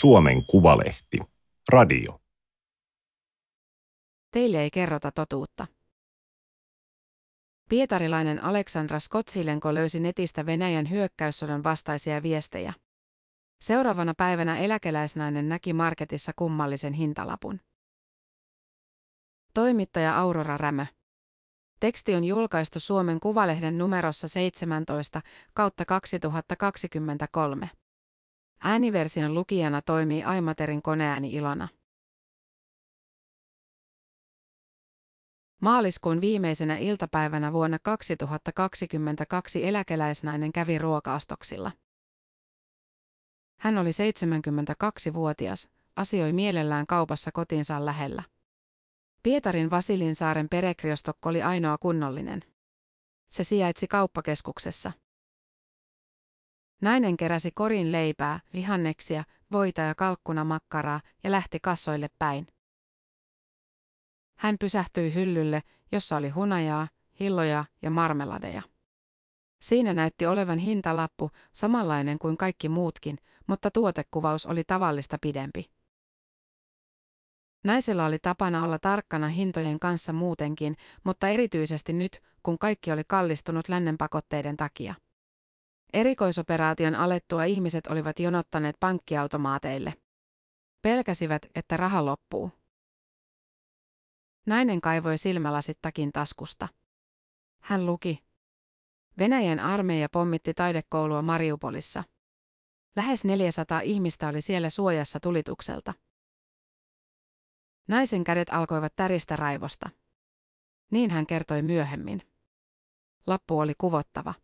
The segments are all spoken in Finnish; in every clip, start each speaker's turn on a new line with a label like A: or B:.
A: Suomen Kuvalehti. Radio.
B: Teille ei kerrota totuutta. Pietarilainen Aleksandra Skotsilenko löysi netistä Venäjän hyökkäyssodan vastaisia viestejä. Seuraavana päivänä eläkeläisnainen näki marketissa kummallisen hintalapun. Toimittaja Aurora Rämö. Teksti on julkaistu Suomen Kuvalehden numerossa 17 kautta 2023. Ääniversion lukijana toimii Aimaterin koneääni Ilona. Maaliskuun viimeisenä iltapäivänä vuonna 2022 eläkeläisnainen kävi ruokaastoksilla. Hän oli 72-vuotias, asioi mielellään kaupassa kotinsa lähellä. Pietarin Vasilinsaaren perekriostokko oli ainoa kunnollinen. Se sijaitsi kauppakeskuksessa. Nainen keräsi korin leipää, vihanneksia, voita ja kalkkunamakkaraa ja lähti kassoille päin. Hän pysähtyi hyllylle, jossa oli hunajaa, hilloja ja marmeladeja. Siinä näytti olevan hintalappu, samanlainen kuin kaikki muutkin, mutta tuotekuvaus oli tavallista pidempi. Naisella oli tapana olla tarkkana hintojen kanssa muutenkin, mutta erityisesti nyt, kun kaikki oli kallistunut lännen pakotteiden takia. Erikoisoperaation alettua ihmiset olivat jonottaneet pankkiautomaateille. Pelkäsivät, että raha loppuu. Nainen kaivoi silmälasittakin taskusta. Hän luki. Venäjän armeija pommitti taidekoulua Mariupolissa. Lähes 400 ihmistä oli siellä suojassa tulitukselta. Naisen kädet alkoivat täristä raivosta. Niin hän kertoi myöhemmin. Lappu oli kuvottava.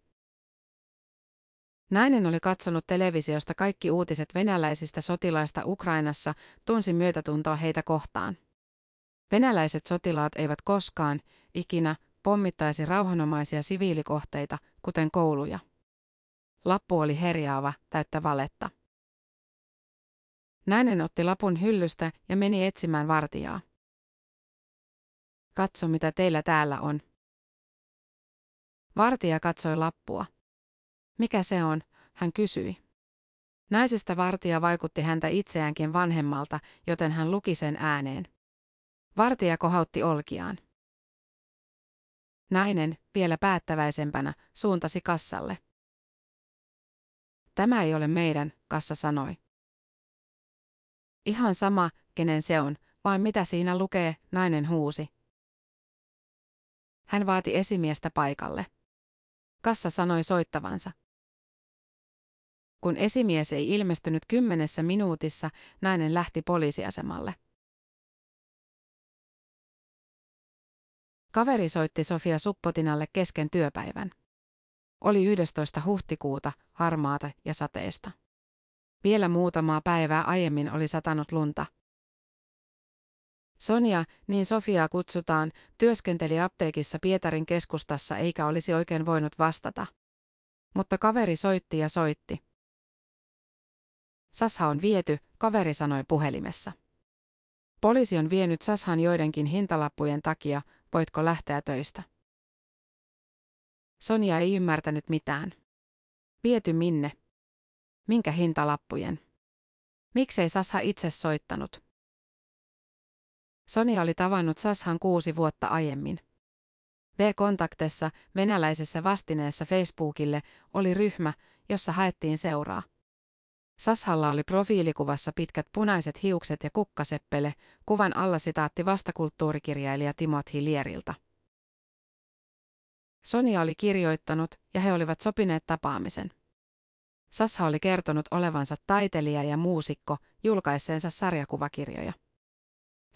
B: Nainen oli katsonut televisiosta kaikki uutiset venäläisistä sotilaista Ukrainassa, tunsi myötätuntoa heitä kohtaan. Venäläiset sotilaat eivät koskaan, ikinä, pommittaisi rauhanomaisia siviilikohteita, kuten kouluja. Lappu oli herjaava, täyttä valetta. Nainen otti lapun hyllystä ja meni etsimään vartijaa. Katso, mitä teillä täällä on. Vartija katsoi lappua. Mikä se on, hän kysyi. Naisesta vartija vaikutti häntä itseäänkin vanhemmalta, joten hän luki sen ääneen. Vartija kohautti olkiaan. Nainen, vielä päättäväisempänä, suuntasi kassalle. Tämä ei ole meidän, kassa sanoi. Ihan sama, kenen se on, vai mitä siinä lukee, nainen huusi. Hän vaati esimiestä paikalle. Kassa sanoi soittavansa. Kun esimies ei ilmestynyt kymmenessä minuutissa, nainen lähti poliisiasemalle. Kaveri soitti Sofia Suppotinalle kesken työpäivän. Oli 11. huhtikuuta, harmaata ja sateesta. Vielä muutamaa päivää aiemmin oli satanut lunta. Sonia, niin Sofiaa kutsutaan, työskenteli apteekissa Pietarin keskustassa eikä olisi oikein voinut vastata. Mutta kaveri soitti ja soitti. Sasha on viety, kaveri sanoi puhelimessa. Poliisi on vienyt Sashan joidenkin hintalappujen takia, voitko lähteä töistä? Sonia ei ymmärtänyt mitään. Viety minne? Minkä hintalappujen? Miksei Sasha itse soittanut? Sonia oli tavannut Sashan kuusi vuotta aiemmin. V-kontaktessa venäläisessä vastineessa Facebookille oli ryhmä, jossa haettiin seuraa. Sashalla oli profiilikuvassa pitkät punaiset hiukset ja kukkaseppele, kuvan alla sitaatti vastakulttuurikirjailija Timothy Lierilta. Sonia oli kirjoittanut ja he olivat sopineet tapaamisen. Sasha oli kertonut olevansa taiteilija ja muusikko julkaisseensa sarjakuvakirjoja.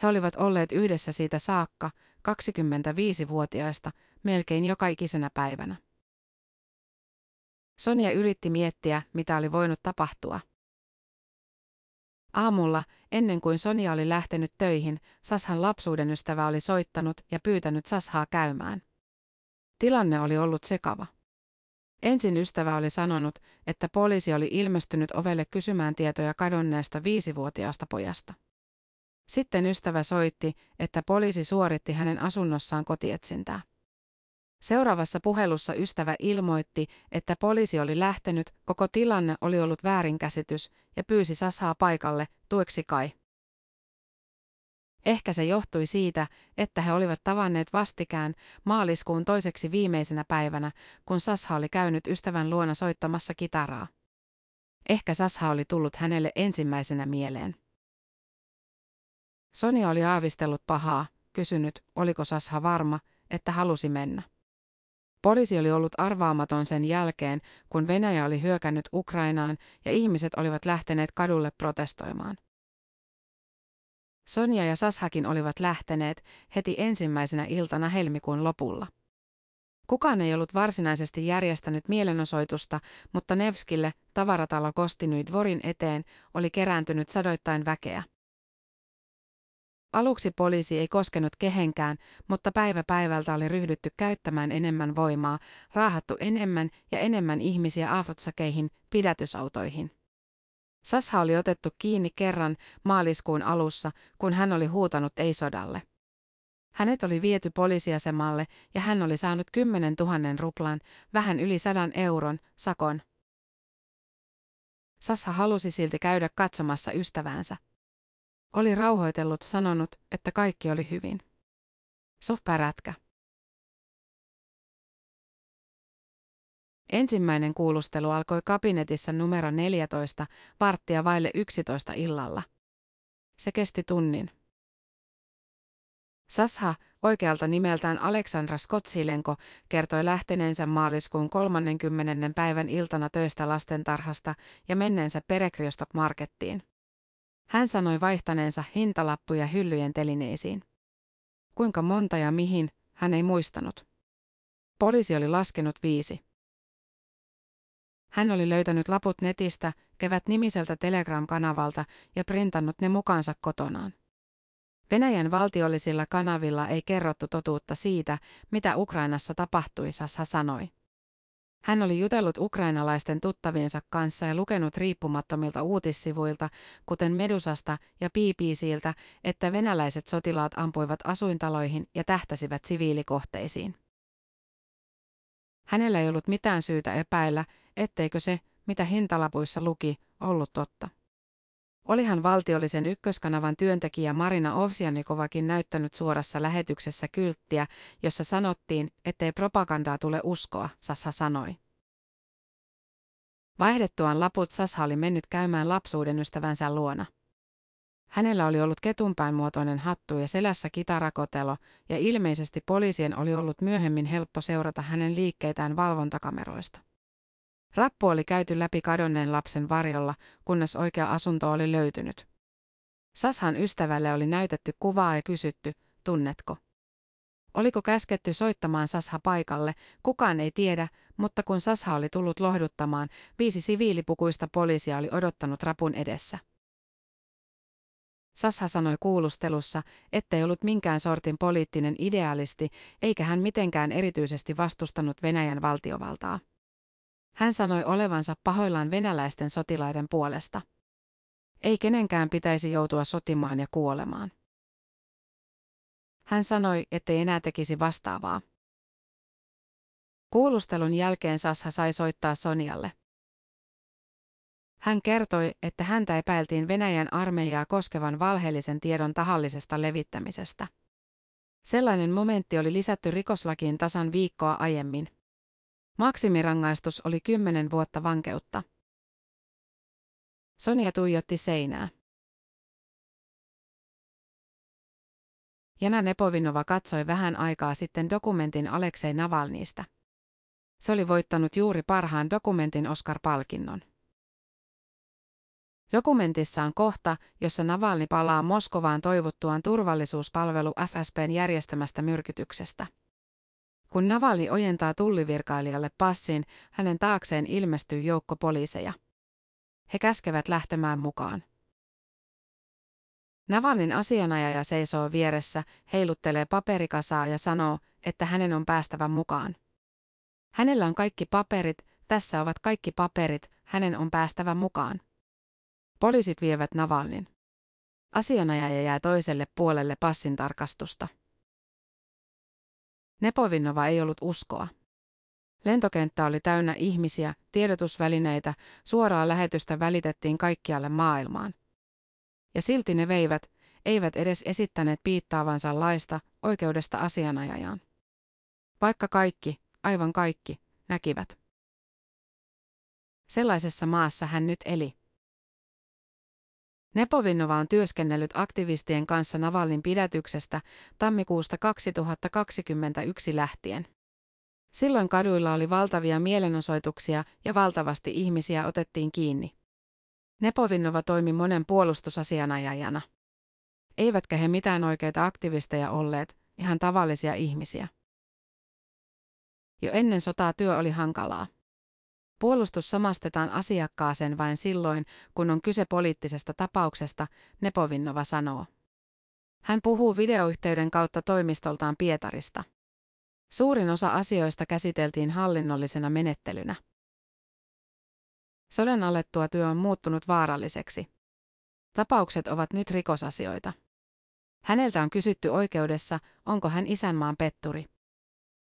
B: He olivat olleet yhdessä siitä saakka, 25-vuotiaista, melkein joka ikisenä päivänä. Sonia yritti miettiä, mitä oli voinut tapahtua. Aamulla, ennen kuin Sonia oli lähtenyt töihin, Sashan lapsuuden ystävä oli soittanut ja pyytänyt Sashaa käymään. Tilanne oli ollut sekava. Ensin ystävä oli sanonut, että poliisi oli ilmestynyt ovelle kysymään tietoja kadonneesta viisivuotiaasta pojasta. Sitten ystävä soitti, että poliisi suoritti hänen asunnossaan kotietsintää. Seuraavassa puhelussa ystävä ilmoitti, että poliisi oli lähtenyt, koko tilanne oli ollut väärinkäsitys ja pyysi Sashaa paikalle, tueksi kai. Ehkä se johtui siitä, että he olivat tavanneet vastikään maaliskuun toiseksi viimeisenä päivänä, kun Sasha oli käynyt ystävän luona soittamassa kitaraa. Ehkä Sasha oli tullut hänelle ensimmäisenä mieleen. Sonia oli aavistellut pahaa, kysynyt, oliko Sasha varma, että halusi mennä. Poliisi oli ollut arvaamaton sen jälkeen, kun Venäjä oli hyökännyt Ukrainaan ja ihmiset olivat lähteneet kadulle protestoimaan. Sonja ja Sashakin olivat lähteneet heti ensimmäisenä iltana helmikuun lopulla. Kukaan ei ollut varsinaisesti järjestänyt mielenosoitusta, mutta Nevskille, tavaratalo Kostinyi Dvorin eteen, oli kerääntynyt sadoittain väkeä. Aluksi poliisi ei koskenut kehenkään, mutta päivä päivältä oli ryhdytty käyttämään enemmän voimaa, raahattu enemmän ja enemmän ihmisiä aafotsakeihin, pidätysautoihin. Sasha oli otettu kiinni kerran maaliskuun alussa, kun hän oli huutanut ei-sodalle. Hänet oli viety poliisiasemalle ja hän oli saanut 10 000 ruplan, vähän yli sadan euron, sakon. Sassa halusi silti käydä katsomassa ystäväänsä. Oli rauhoitellut sanonut, että kaikki oli hyvin. Sofpärätkä. Ensimmäinen kuulustelu alkoi kabinetissa numero 14, varttia vaille 11 illalla. Se kesti tunnin. Sasha, oikealta nimeltään Aleksandra Skotsilenko, kertoi lähteneensä maaliskuun 30. päivän iltana töistä lastentarhasta ja menneensä Perekriostok Markettiin. Hän sanoi vaihtaneensa hintalappuja hyllyjen telineisiin. Kuinka monta ja mihin, hän ei muistanut. Poliisi oli laskenut viisi. Hän oli löytänyt laput netistä, kevät nimiseltä Telegram-kanavalta ja printannut ne mukaansa kotonaan. Venäjän valtiollisilla kanavilla ei kerrottu totuutta siitä, mitä Ukrainassa tapahtui, Sassa sanoi. Hän oli jutellut ukrainalaisten tuttaviensa kanssa ja lukenut riippumattomilta uutissivuilta, kuten Medusasta ja BBCiltä, että venäläiset sotilaat ampuivat asuintaloihin ja tähtäsivät siviilikohteisiin. Hänellä ei ollut mitään syytä epäillä, etteikö se, mitä hintalapuissa luki, ollut totta. Olihan valtiollisen ykköskanavan työntekijä Marina Ovsianikovakin näyttänyt suorassa lähetyksessä kylttiä, jossa sanottiin, ettei propagandaa tule uskoa, Sassa sanoi. Vaihdettuaan laput Sassa oli mennyt käymään lapsuuden ystävänsä luona. Hänellä oli ollut ketunpään muotoinen hattu ja selässä kitarakotelo, ja ilmeisesti poliisien oli ollut myöhemmin helppo seurata hänen liikkeitään valvontakameroista. Rappu oli käyty läpi kadonneen lapsen varjolla, kunnes oikea asunto oli löytynyt. Sashan ystävälle oli näytetty kuvaa ja kysytty, tunnetko? Oliko käsketty soittamaan Sasha paikalle, kukaan ei tiedä, mutta kun Sasha oli tullut lohduttamaan, viisi siviilipukuista poliisia oli odottanut rapun edessä. Sasha sanoi kuulustelussa, ettei ollut minkään sortin poliittinen idealisti, eikä hän mitenkään erityisesti vastustanut Venäjän valtiovaltaa. Hän sanoi olevansa pahoillaan venäläisten sotilaiden puolesta. Ei kenenkään pitäisi joutua sotimaan ja kuolemaan. Hän sanoi, ettei enää tekisi vastaavaa. Kuulustelun jälkeen Sasha sai soittaa Sonialle. Hän kertoi, että häntä epäiltiin Venäjän armeijaa koskevan valheellisen tiedon tahallisesta levittämisestä. Sellainen momentti oli lisätty rikoslakiin tasan viikkoa aiemmin. Maksimirangaistus oli kymmenen vuotta vankeutta. Sonia tuijotti seinää. Jana Nepovinova katsoi vähän aikaa sitten dokumentin Aleksei Navalniista. Se oli voittanut juuri parhaan dokumentin Oscar-palkinnon. Dokumentissa on kohta, jossa Navalni palaa Moskovaan toivottuaan turvallisuuspalvelu FSBn järjestämästä myrkytyksestä. Kun Navalni ojentaa tullivirkailijalle passin, hänen taakseen ilmestyy joukko poliiseja. He käskevät lähtemään mukaan. Navalnin asianajaja seisoo vieressä, heiluttelee paperikasaa ja sanoo, että hänen on päästävä mukaan. Hänellä on kaikki paperit, tässä ovat kaikki paperit, hänen on päästävä mukaan. Poliisit vievät Navalnin. Asianajaja jää toiselle puolelle passin tarkastusta. Nepovinnova ei ollut uskoa. Lentokenttä oli täynnä ihmisiä, tiedotusvälineitä, suoraa lähetystä välitettiin kaikkialle maailmaan. Ja silti ne veivät, eivät edes esittäneet piittaavansa laista, oikeudesta asianajajaan. Vaikka kaikki, aivan kaikki, näkivät. Sellaisessa maassa hän nyt eli. Nepovinnova on työskennellyt aktivistien kanssa Navalnin pidätyksestä tammikuusta 2021 lähtien. Silloin kaduilla oli valtavia mielenosoituksia ja valtavasti ihmisiä otettiin kiinni. Nepovinnova toimi monen puolustusasianajajana. Eivätkä he mitään oikeita aktivisteja olleet, ihan tavallisia ihmisiä. Jo ennen sotaa työ oli hankalaa. Puolustus samastetaan asiakkaaseen vain silloin, kun on kyse poliittisesta tapauksesta, Nepovinnova sanoo. Hän puhuu videoyhteyden kautta toimistoltaan Pietarista. Suurin osa asioista käsiteltiin hallinnollisena menettelynä. Soden alettua työ on muuttunut vaaralliseksi. Tapaukset ovat nyt rikosasioita. Häneltä on kysytty oikeudessa, onko hän isänmaan petturi.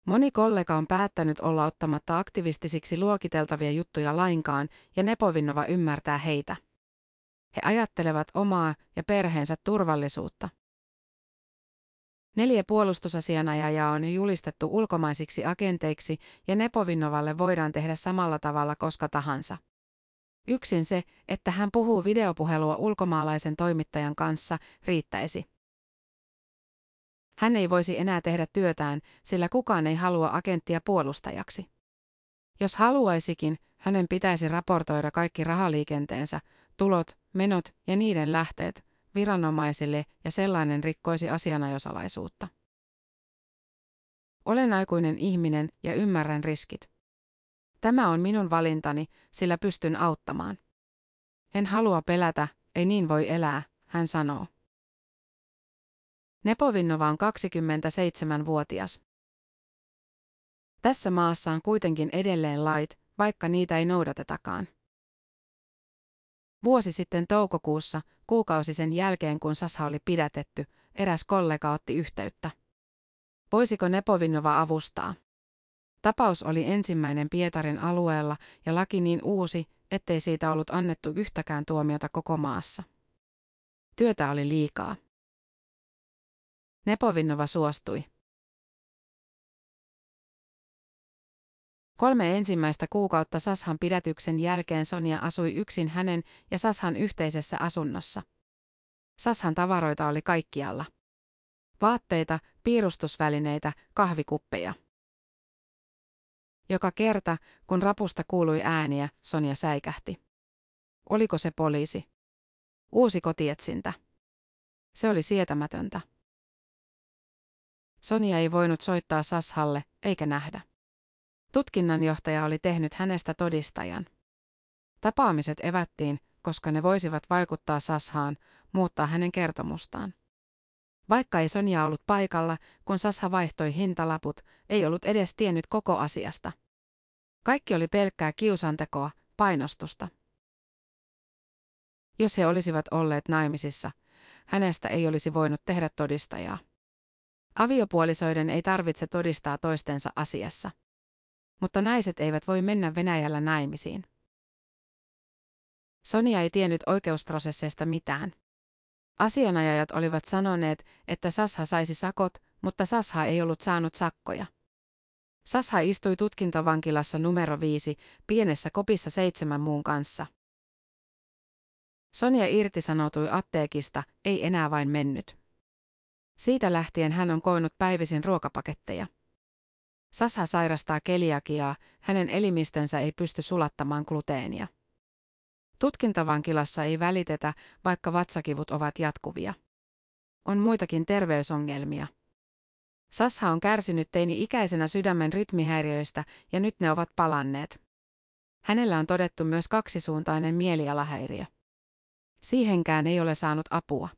B: Moni kollega on päättänyt olla ottamatta aktivistisiksi luokiteltavia juttuja lainkaan, ja Nepovinnova ymmärtää heitä. He ajattelevat omaa ja perheensä turvallisuutta. Neljä puolustusasianajajaa on julistettu ulkomaisiksi agenteiksi ja Nepovinnovalle voidaan tehdä samalla tavalla koska tahansa. Yksin se, että hän puhuu videopuhelua ulkomaalaisen toimittajan kanssa, riittäisi. Hän ei voisi enää tehdä työtään, sillä kukaan ei halua agenttia puolustajaksi. Jos haluaisikin, hänen pitäisi raportoida kaikki rahaliikenteensä, tulot, menot ja niiden lähteet viranomaisille ja sellainen rikkoisi asianajosalaisuutta. Olen aikuinen ihminen ja ymmärrän riskit. Tämä on minun valintani, sillä pystyn auttamaan. En halua pelätä, ei niin voi elää, hän sanoo. Nepovinnova on 27-vuotias. Tässä maassa on kuitenkin edelleen lait, vaikka niitä ei noudatetakaan. Vuosi sitten toukokuussa, kuukausi sen jälkeen kun Sasha oli pidätetty, eräs kollega otti yhteyttä. Voisiko Nepovinnova avustaa? Tapaus oli ensimmäinen Pietarin alueella ja laki niin uusi, ettei siitä ollut annettu yhtäkään tuomiota koko maassa. Työtä oli liikaa. Nepovinnova suostui. Kolme ensimmäistä kuukautta Sashan pidätyksen jälkeen Sonia asui yksin hänen ja Sashan yhteisessä asunnossa. Sashan tavaroita oli kaikkialla. Vaatteita, piirustusvälineitä, kahvikuppeja. Joka kerta, kun rapusta kuului ääniä, Sonia säikähti. Oliko se poliisi? Uusi kotietsintä. Se oli sietämätöntä. Sonia ei voinut soittaa Sashalle, eikä nähdä. Tutkinnanjohtaja oli tehnyt hänestä todistajan. Tapaamiset evättiin, koska ne voisivat vaikuttaa Sashaan, muuttaa hänen kertomustaan. Vaikka ei Sonja ollut paikalla, kun Sasha vaihtoi hintalaput, ei ollut edes tiennyt koko asiasta. Kaikki oli pelkkää kiusantekoa, painostusta. Jos he olisivat olleet naimisissa, hänestä ei olisi voinut tehdä todistajaa. Aviopuolisoiden ei tarvitse todistaa toistensa asiassa. Mutta naiset eivät voi mennä Venäjällä naimisiin. Sonia ei tiennyt oikeusprosesseista mitään. Asianajajat olivat sanoneet, että Sasha saisi sakot, mutta Sasha ei ollut saanut sakkoja. Sasha istui tutkintavankilassa numero viisi, pienessä kopissa seitsemän muun kanssa. Sonia irtisanoutui apteekista, ei enää vain mennyt. Siitä lähtien hän on koinut päivisin ruokapaketteja. Sasa sairastaa keliakiaa, hänen elimistönsä ei pysty sulattamaan gluteenia. Tutkintavankilassa ei välitetä, vaikka vatsakivut ovat jatkuvia. On muitakin terveysongelmia. Sasha on kärsinyt teini-ikäisenä sydämen rytmihäiriöistä ja nyt ne ovat palanneet. Hänellä on todettu myös kaksisuuntainen mielialahäiriö. Siihenkään ei ole saanut apua.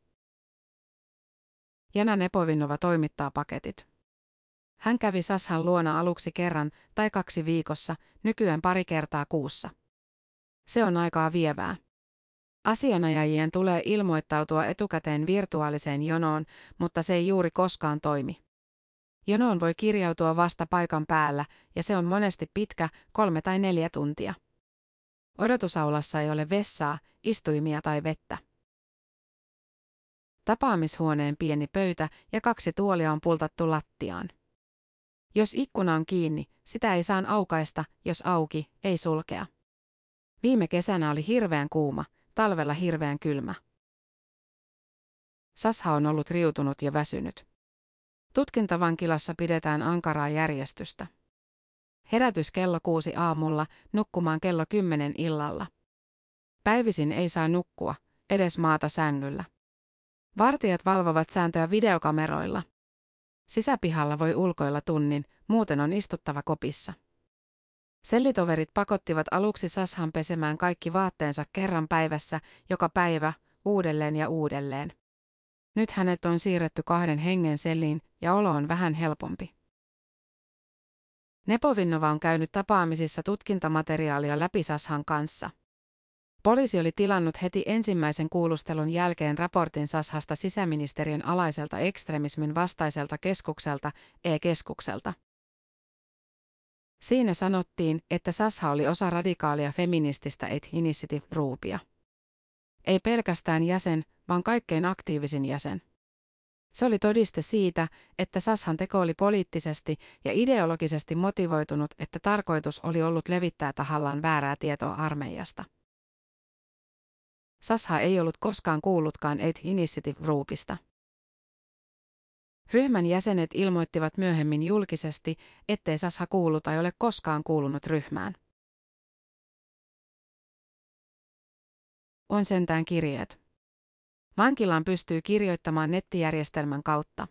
B: Jana Nepovinova toimittaa paketit. Hän kävi Sashan luona aluksi kerran tai kaksi viikossa, nykyään pari kertaa kuussa. Se on aikaa vievää. Asianajajien tulee ilmoittautua etukäteen virtuaaliseen jonoon, mutta se ei juuri koskaan toimi. Jonoon voi kirjautua vasta paikan päällä, ja se on monesti pitkä, kolme tai neljä tuntia. Odotusaulassa ei ole vessaa, istuimia tai vettä. Tapaamishuoneen pieni pöytä ja kaksi tuolia on pultattu lattiaan. Jos ikkuna on kiinni, sitä ei saa aukaista, jos auki, ei sulkea. Viime kesänä oli hirveän kuuma, talvella hirveän kylmä. Sasha on ollut riutunut ja väsynyt. Tutkintavankilassa pidetään ankaraa järjestystä. Herätys kello kuusi aamulla, nukkumaan kello kymmenen illalla. Päivisin ei saa nukkua, edes maata sängyllä. Vartijat valvovat sääntöä videokameroilla. Sisäpihalla voi ulkoilla tunnin, muuten on istuttava kopissa. Sellitoverit pakottivat aluksi Sashan pesemään kaikki vaatteensa kerran päivässä, joka päivä, uudelleen ja uudelleen. Nyt hänet on siirretty kahden hengen selliin ja olo on vähän helpompi. Nepovinnova on käynyt tapaamisissa tutkintamateriaalia läpi Sashan kanssa. Poliisi oli tilannut heti ensimmäisen kuulustelun jälkeen raportin Sashasta sisäministeriön alaiselta ekstremismin vastaiselta keskukselta, E-keskukselta. Siinä sanottiin, että Sasha oli osa radikaalia feminististä et Initiative Groupia. Ei pelkästään jäsen, vaan kaikkein aktiivisin jäsen. Se oli todiste siitä, että Sashan teko oli poliittisesti ja ideologisesti motivoitunut, että tarkoitus oli ollut levittää tahallaan väärää tietoa armeijasta. Sasha ei ollut koskaan kuullutkaan Aid Initiative Groupista. Ryhmän jäsenet ilmoittivat myöhemmin julkisesti, ettei Sasha kuulu tai ole koskaan kuulunut ryhmään. On sentään kirjeet. Vankilaan pystyy kirjoittamaan nettijärjestelmän kautta.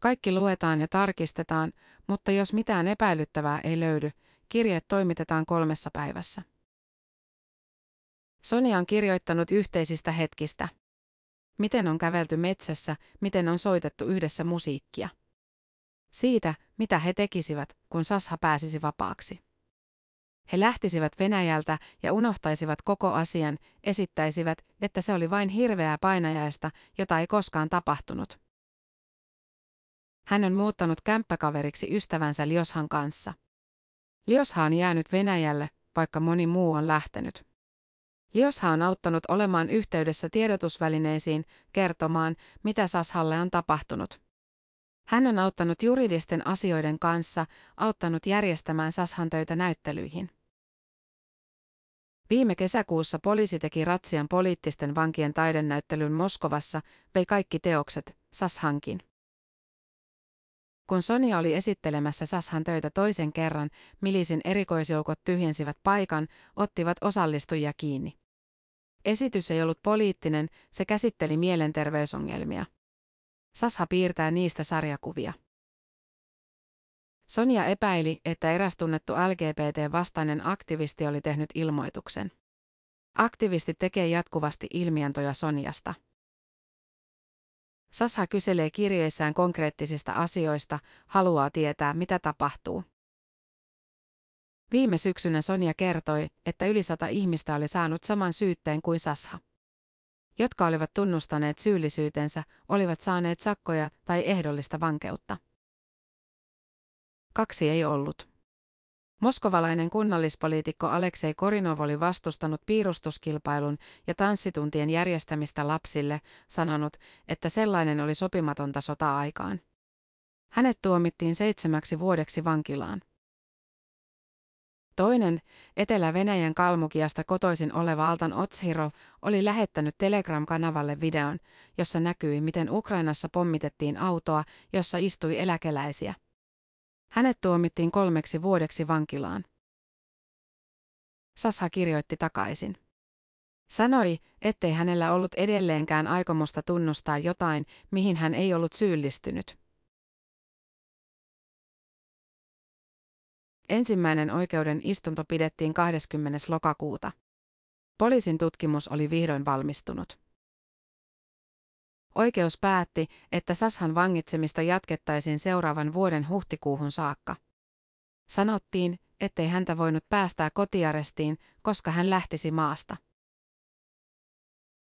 B: Kaikki luetaan ja tarkistetaan, mutta jos mitään epäilyttävää ei löydy, kirjeet toimitetaan kolmessa päivässä. Sonia on kirjoittanut yhteisistä hetkistä. Miten on kävelty metsässä, miten on soitettu yhdessä musiikkia. Siitä, mitä he tekisivät, kun Sasha pääsisi vapaaksi. He lähtisivät Venäjältä ja unohtaisivat koko asian, esittäisivät, että se oli vain hirveää painajaista, jota ei koskaan tapahtunut. Hän on muuttanut kämppäkaveriksi ystävänsä Lioshan kanssa. Liosha on jäänyt Venäjälle, vaikka moni muu on lähtenyt. Liosha on auttanut olemaan yhteydessä tiedotusvälineisiin, kertomaan, mitä Sashalle on tapahtunut. Hän on auttanut juridisten asioiden kanssa, auttanut järjestämään Sashan töitä näyttelyihin. Viime kesäkuussa poliisi teki ratsian poliittisten vankien taidennäyttelyn Moskovassa, vei kaikki teokset, Sashankin. Kun Sonia oli esittelemässä Sashan töitä toisen kerran, milisin erikoisjoukot tyhjensivät paikan, ottivat osallistujia kiinni. Esitys ei ollut poliittinen, se käsitteli mielenterveysongelmia. Sasha piirtää niistä sarjakuvia. Sonia epäili, että eräs tunnettu LGBT-vastainen aktivisti oli tehnyt ilmoituksen. Aktivisti tekee jatkuvasti ilmiantoja Soniasta. Sasha kyselee kirjeissään konkreettisista asioista, haluaa tietää, mitä tapahtuu. Viime syksynä Sonia kertoi, että yli sata ihmistä oli saanut saman syytteen kuin Sasha. Jotka olivat tunnustaneet syyllisyytensä, olivat saaneet sakkoja tai ehdollista vankeutta. Kaksi ei ollut. Moskovalainen kunnallispoliitikko Aleksei Korinov oli vastustanut piirustuskilpailun ja tanssituntien järjestämistä lapsille, sanonut, että sellainen oli sopimatonta sota-aikaan. Hänet tuomittiin seitsemäksi vuodeksi vankilaan. Toinen, Etelä-Venäjän Kalmukiasta kotoisin oleva Altan Otshiro, oli lähettänyt Telegram-kanavalle videon, jossa näkyi, miten Ukrainassa pommitettiin autoa, jossa istui eläkeläisiä. Hänet tuomittiin kolmeksi vuodeksi vankilaan. Sasha kirjoitti takaisin. Sanoi, ettei hänellä ollut edelleenkään aikomusta tunnustaa jotain, mihin hän ei ollut syyllistynyt. Ensimmäinen oikeuden istunto pidettiin 20. lokakuuta. Poliisin tutkimus oli vihdoin valmistunut. Oikeus päätti, että Sashan vangitsemista jatkettaisiin seuraavan vuoden huhtikuuhun saakka. Sanottiin, ettei häntä voinut päästää kotiarestiin, koska hän lähtisi maasta.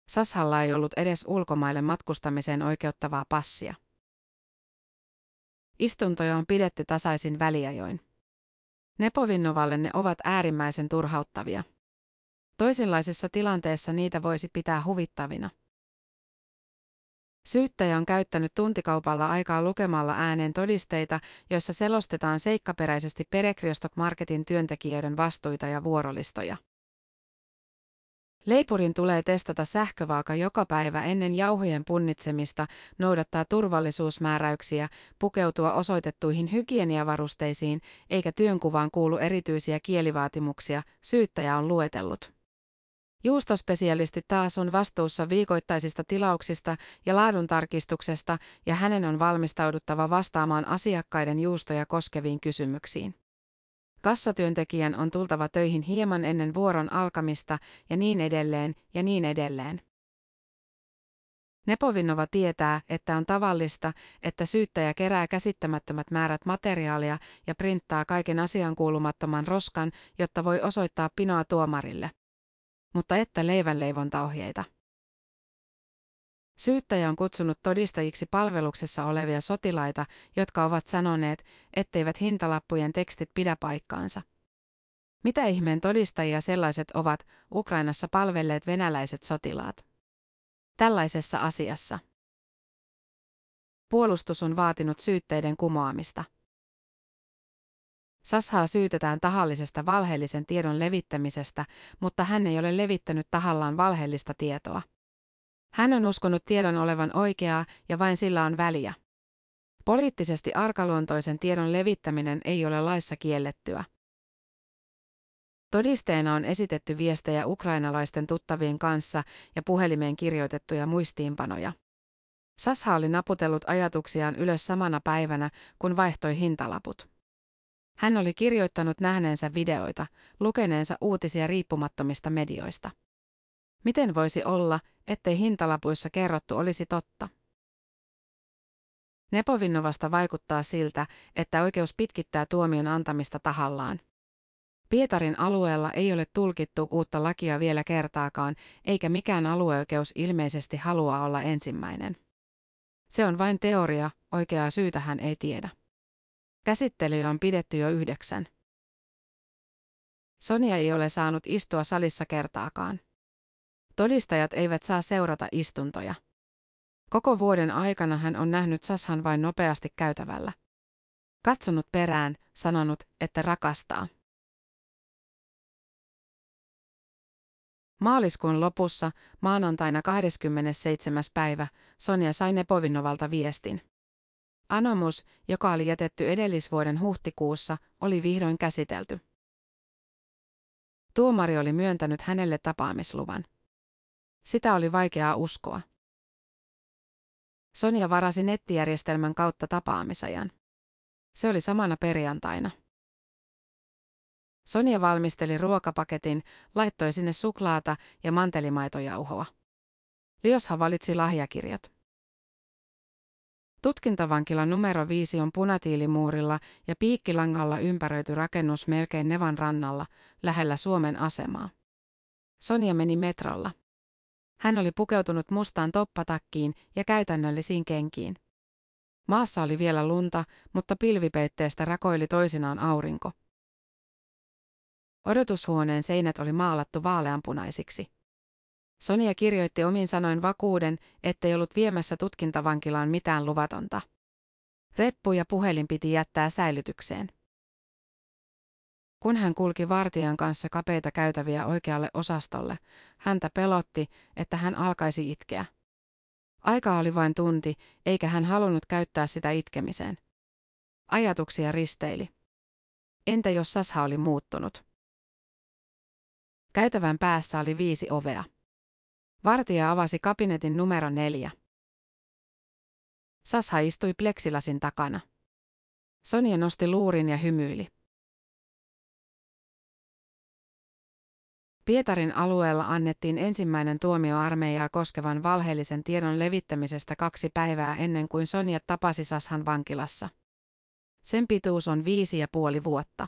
B: Sashalla ei ollut edes ulkomaille matkustamiseen oikeuttavaa passia. Istuntoja on pidetty tasaisin väliajoin. Nepovinnovalle ne ovat äärimmäisen turhauttavia. Toisenlaisessa tilanteessa niitä voisi pitää huvittavina. Syyttäjä on käyttänyt tuntikaupalla aikaa lukemalla ääneen todisteita, joissa selostetaan seikkaperäisesti Perekriostok Marketin työntekijöiden vastuita ja vuorolistoja. Leipurin tulee testata sähkövaaka joka päivä ennen jauhojen punnitsemista, noudattaa turvallisuusmääräyksiä, pukeutua osoitettuihin hygieniavarusteisiin, eikä työnkuvaan kuulu erityisiä kielivaatimuksia, syyttäjä on luetellut. Juustospesialisti taas on vastuussa viikoittaisista tilauksista ja laaduntarkistuksesta ja hänen on valmistauduttava vastaamaan asiakkaiden juustoja koskeviin kysymyksiin. Kassatyöntekijän on tultava töihin hieman ennen vuoron alkamista ja niin edelleen ja niin edelleen. Nepovinova tietää, että on tavallista, että syyttäjä kerää käsittämättömät määrät materiaalia ja printtaa kaiken asian kuulumattoman roskan, jotta voi osoittaa pinoa tuomarille. Mutta että leivänleivontaohjeita. Syyttäjä on kutsunut todistajiksi palveluksessa olevia sotilaita, jotka ovat sanoneet, etteivät hintalappujen tekstit pidä paikkaansa. Mitä ihmeen todistajia sellaiset ovat Ukrainassa palvelleet venäläiset sotilaat? Tällaisessa asiassa. Puolustus on vaatinut syytteiden kumoamista. Sashaa syytetään tahallisesta valheellisen tiedon levittämisestä, mutta hän ei ole levittänyt tahallaan valheellista tietoa. Hän on uskonut tiedon olevan oikeaa ja vain sillä on väliä. Poliittisesti arkaluontoisen tiedon levittäminen ei ole laissa kiellettyä. Todisteena on esitetty viestejä ukrainalaisten tuttavien kanssa ja puhelimeen kirjoitettuja muistiinpanoja. Sasha oli naputellut ajatuksiaan ylös samana päivänä, kun vaihtoi hintalaput. Hän oli kirjoittanut nähneensä videoita, lukeneensa uutisia riippumattomista medioista. Miten voisi olla, ettei hintalapuissa kerrottu olisi totta? Nepovinnovasta vaikuttaa siltä, että oikeus pitkittää tuomion antamista tahallaan. Pietarin alueella ei ole tulkittu uutta lakia vielä kertaakaan, eikä mikään alueoikeus ilmeisesti halua olla ensimmäinen. Se on vain teoria, oikeaa syytä hän ei tiedä. Käsittely on pidetty jo yhdeksän. Sonia ei ole saanut istua salissa kertaakaan. Todistajat eivät saa seurata istuntoja. Koko vuoden aikana hän on nähnyt Sashan vain nopeasti käytävällä. Katsonut perään, sanonut, että rakastaa. Maaliskuun lopussa, maanantaina 27. päivä, Sonja sai Nepovinovalta viestin. Anomus, joka oli jätetty edellisvuoden huhtikuussa, oli vihdoin käsitelty. Tuomari oli myöntänyt hänelle tapaamisluvan. Sitä oli vaikeaa uskoa. Sonja varasi nettijärjestelmän kautta tapaamisajan. Se oli samana perjantaina. Sonja valmisteli ruokapaketin, laittoi sinne suklaata ja mantelimaitojauhoa. Liosha valitsi lahjakirjat. Tutkintavankila numero 5 on punatiilimuurilla ja piikkilangalla ympäröity rakennus melkein Nevan rannalla, lähellä Suomen asemaa. Sonja meni metrolla. Hän oli pukeutunut mustaan toppatakkiin ja käytännöllisiin kenkiin. Maassa oli vielä lunta, mutta pilvipeitteestä rakoili toisinaan aurinko. Odotushuoneen seinät oli maalattu vaaleanpunaisiksi. Sonia kirjoitti omin sanoin vakuuden, ettei ollut viemässä tutkintavankilaan mitään luvatonta. Reppu ja puhelin piti jättää säilytykseen. Kun hän kulki vartijan kanssa kapeita käytäviä oikealle osastolle, häntä pelotti, että hän alkaisi itkeä. Aika oli vain tunti, eikä hän halunnut käyttää sitä itkemiseen. Ajatuksia risteili. Entä jos Sasha oli muuttunut? Käytävän päässä oli viisi ovea. Vartija avasi kabinetin numero neljä. Sasha istui pleksilasin takana. Sonia nosti luurin ja hymyili. Pietarin alueella annettiin ensimmäinen tuomio armeijaa koskevan valheellisen tiedon levittämisestä kaksi päivää ennen kuin Sonja tapasi Sashan vankilassa. Sen pituus on viisi ja puoli vuotta.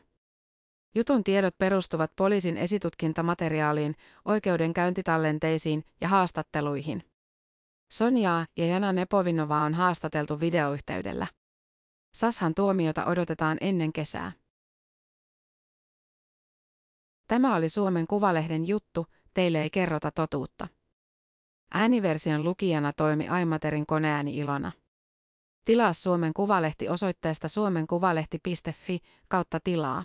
B: Jutun tiedot perustuvat poliisin esitutkintamateriaaliin, oikeudenkäyntitallenteisiin ja haastatteluihin. Sonjaa ja Jana Nepovinova on haastateltu videoyhteydellä. Sashan tuomiota odotetaan ennen kesää. Tämä oli Suomen Kuvalehden juttu, teille ei kerrota totuutta. Ääniversion lukijana toimi Aimaterin koneääni Ilona. Tilaa Suomen Kuvalehti osoitteesta suomenkuvalehti.fi kautta tilaa.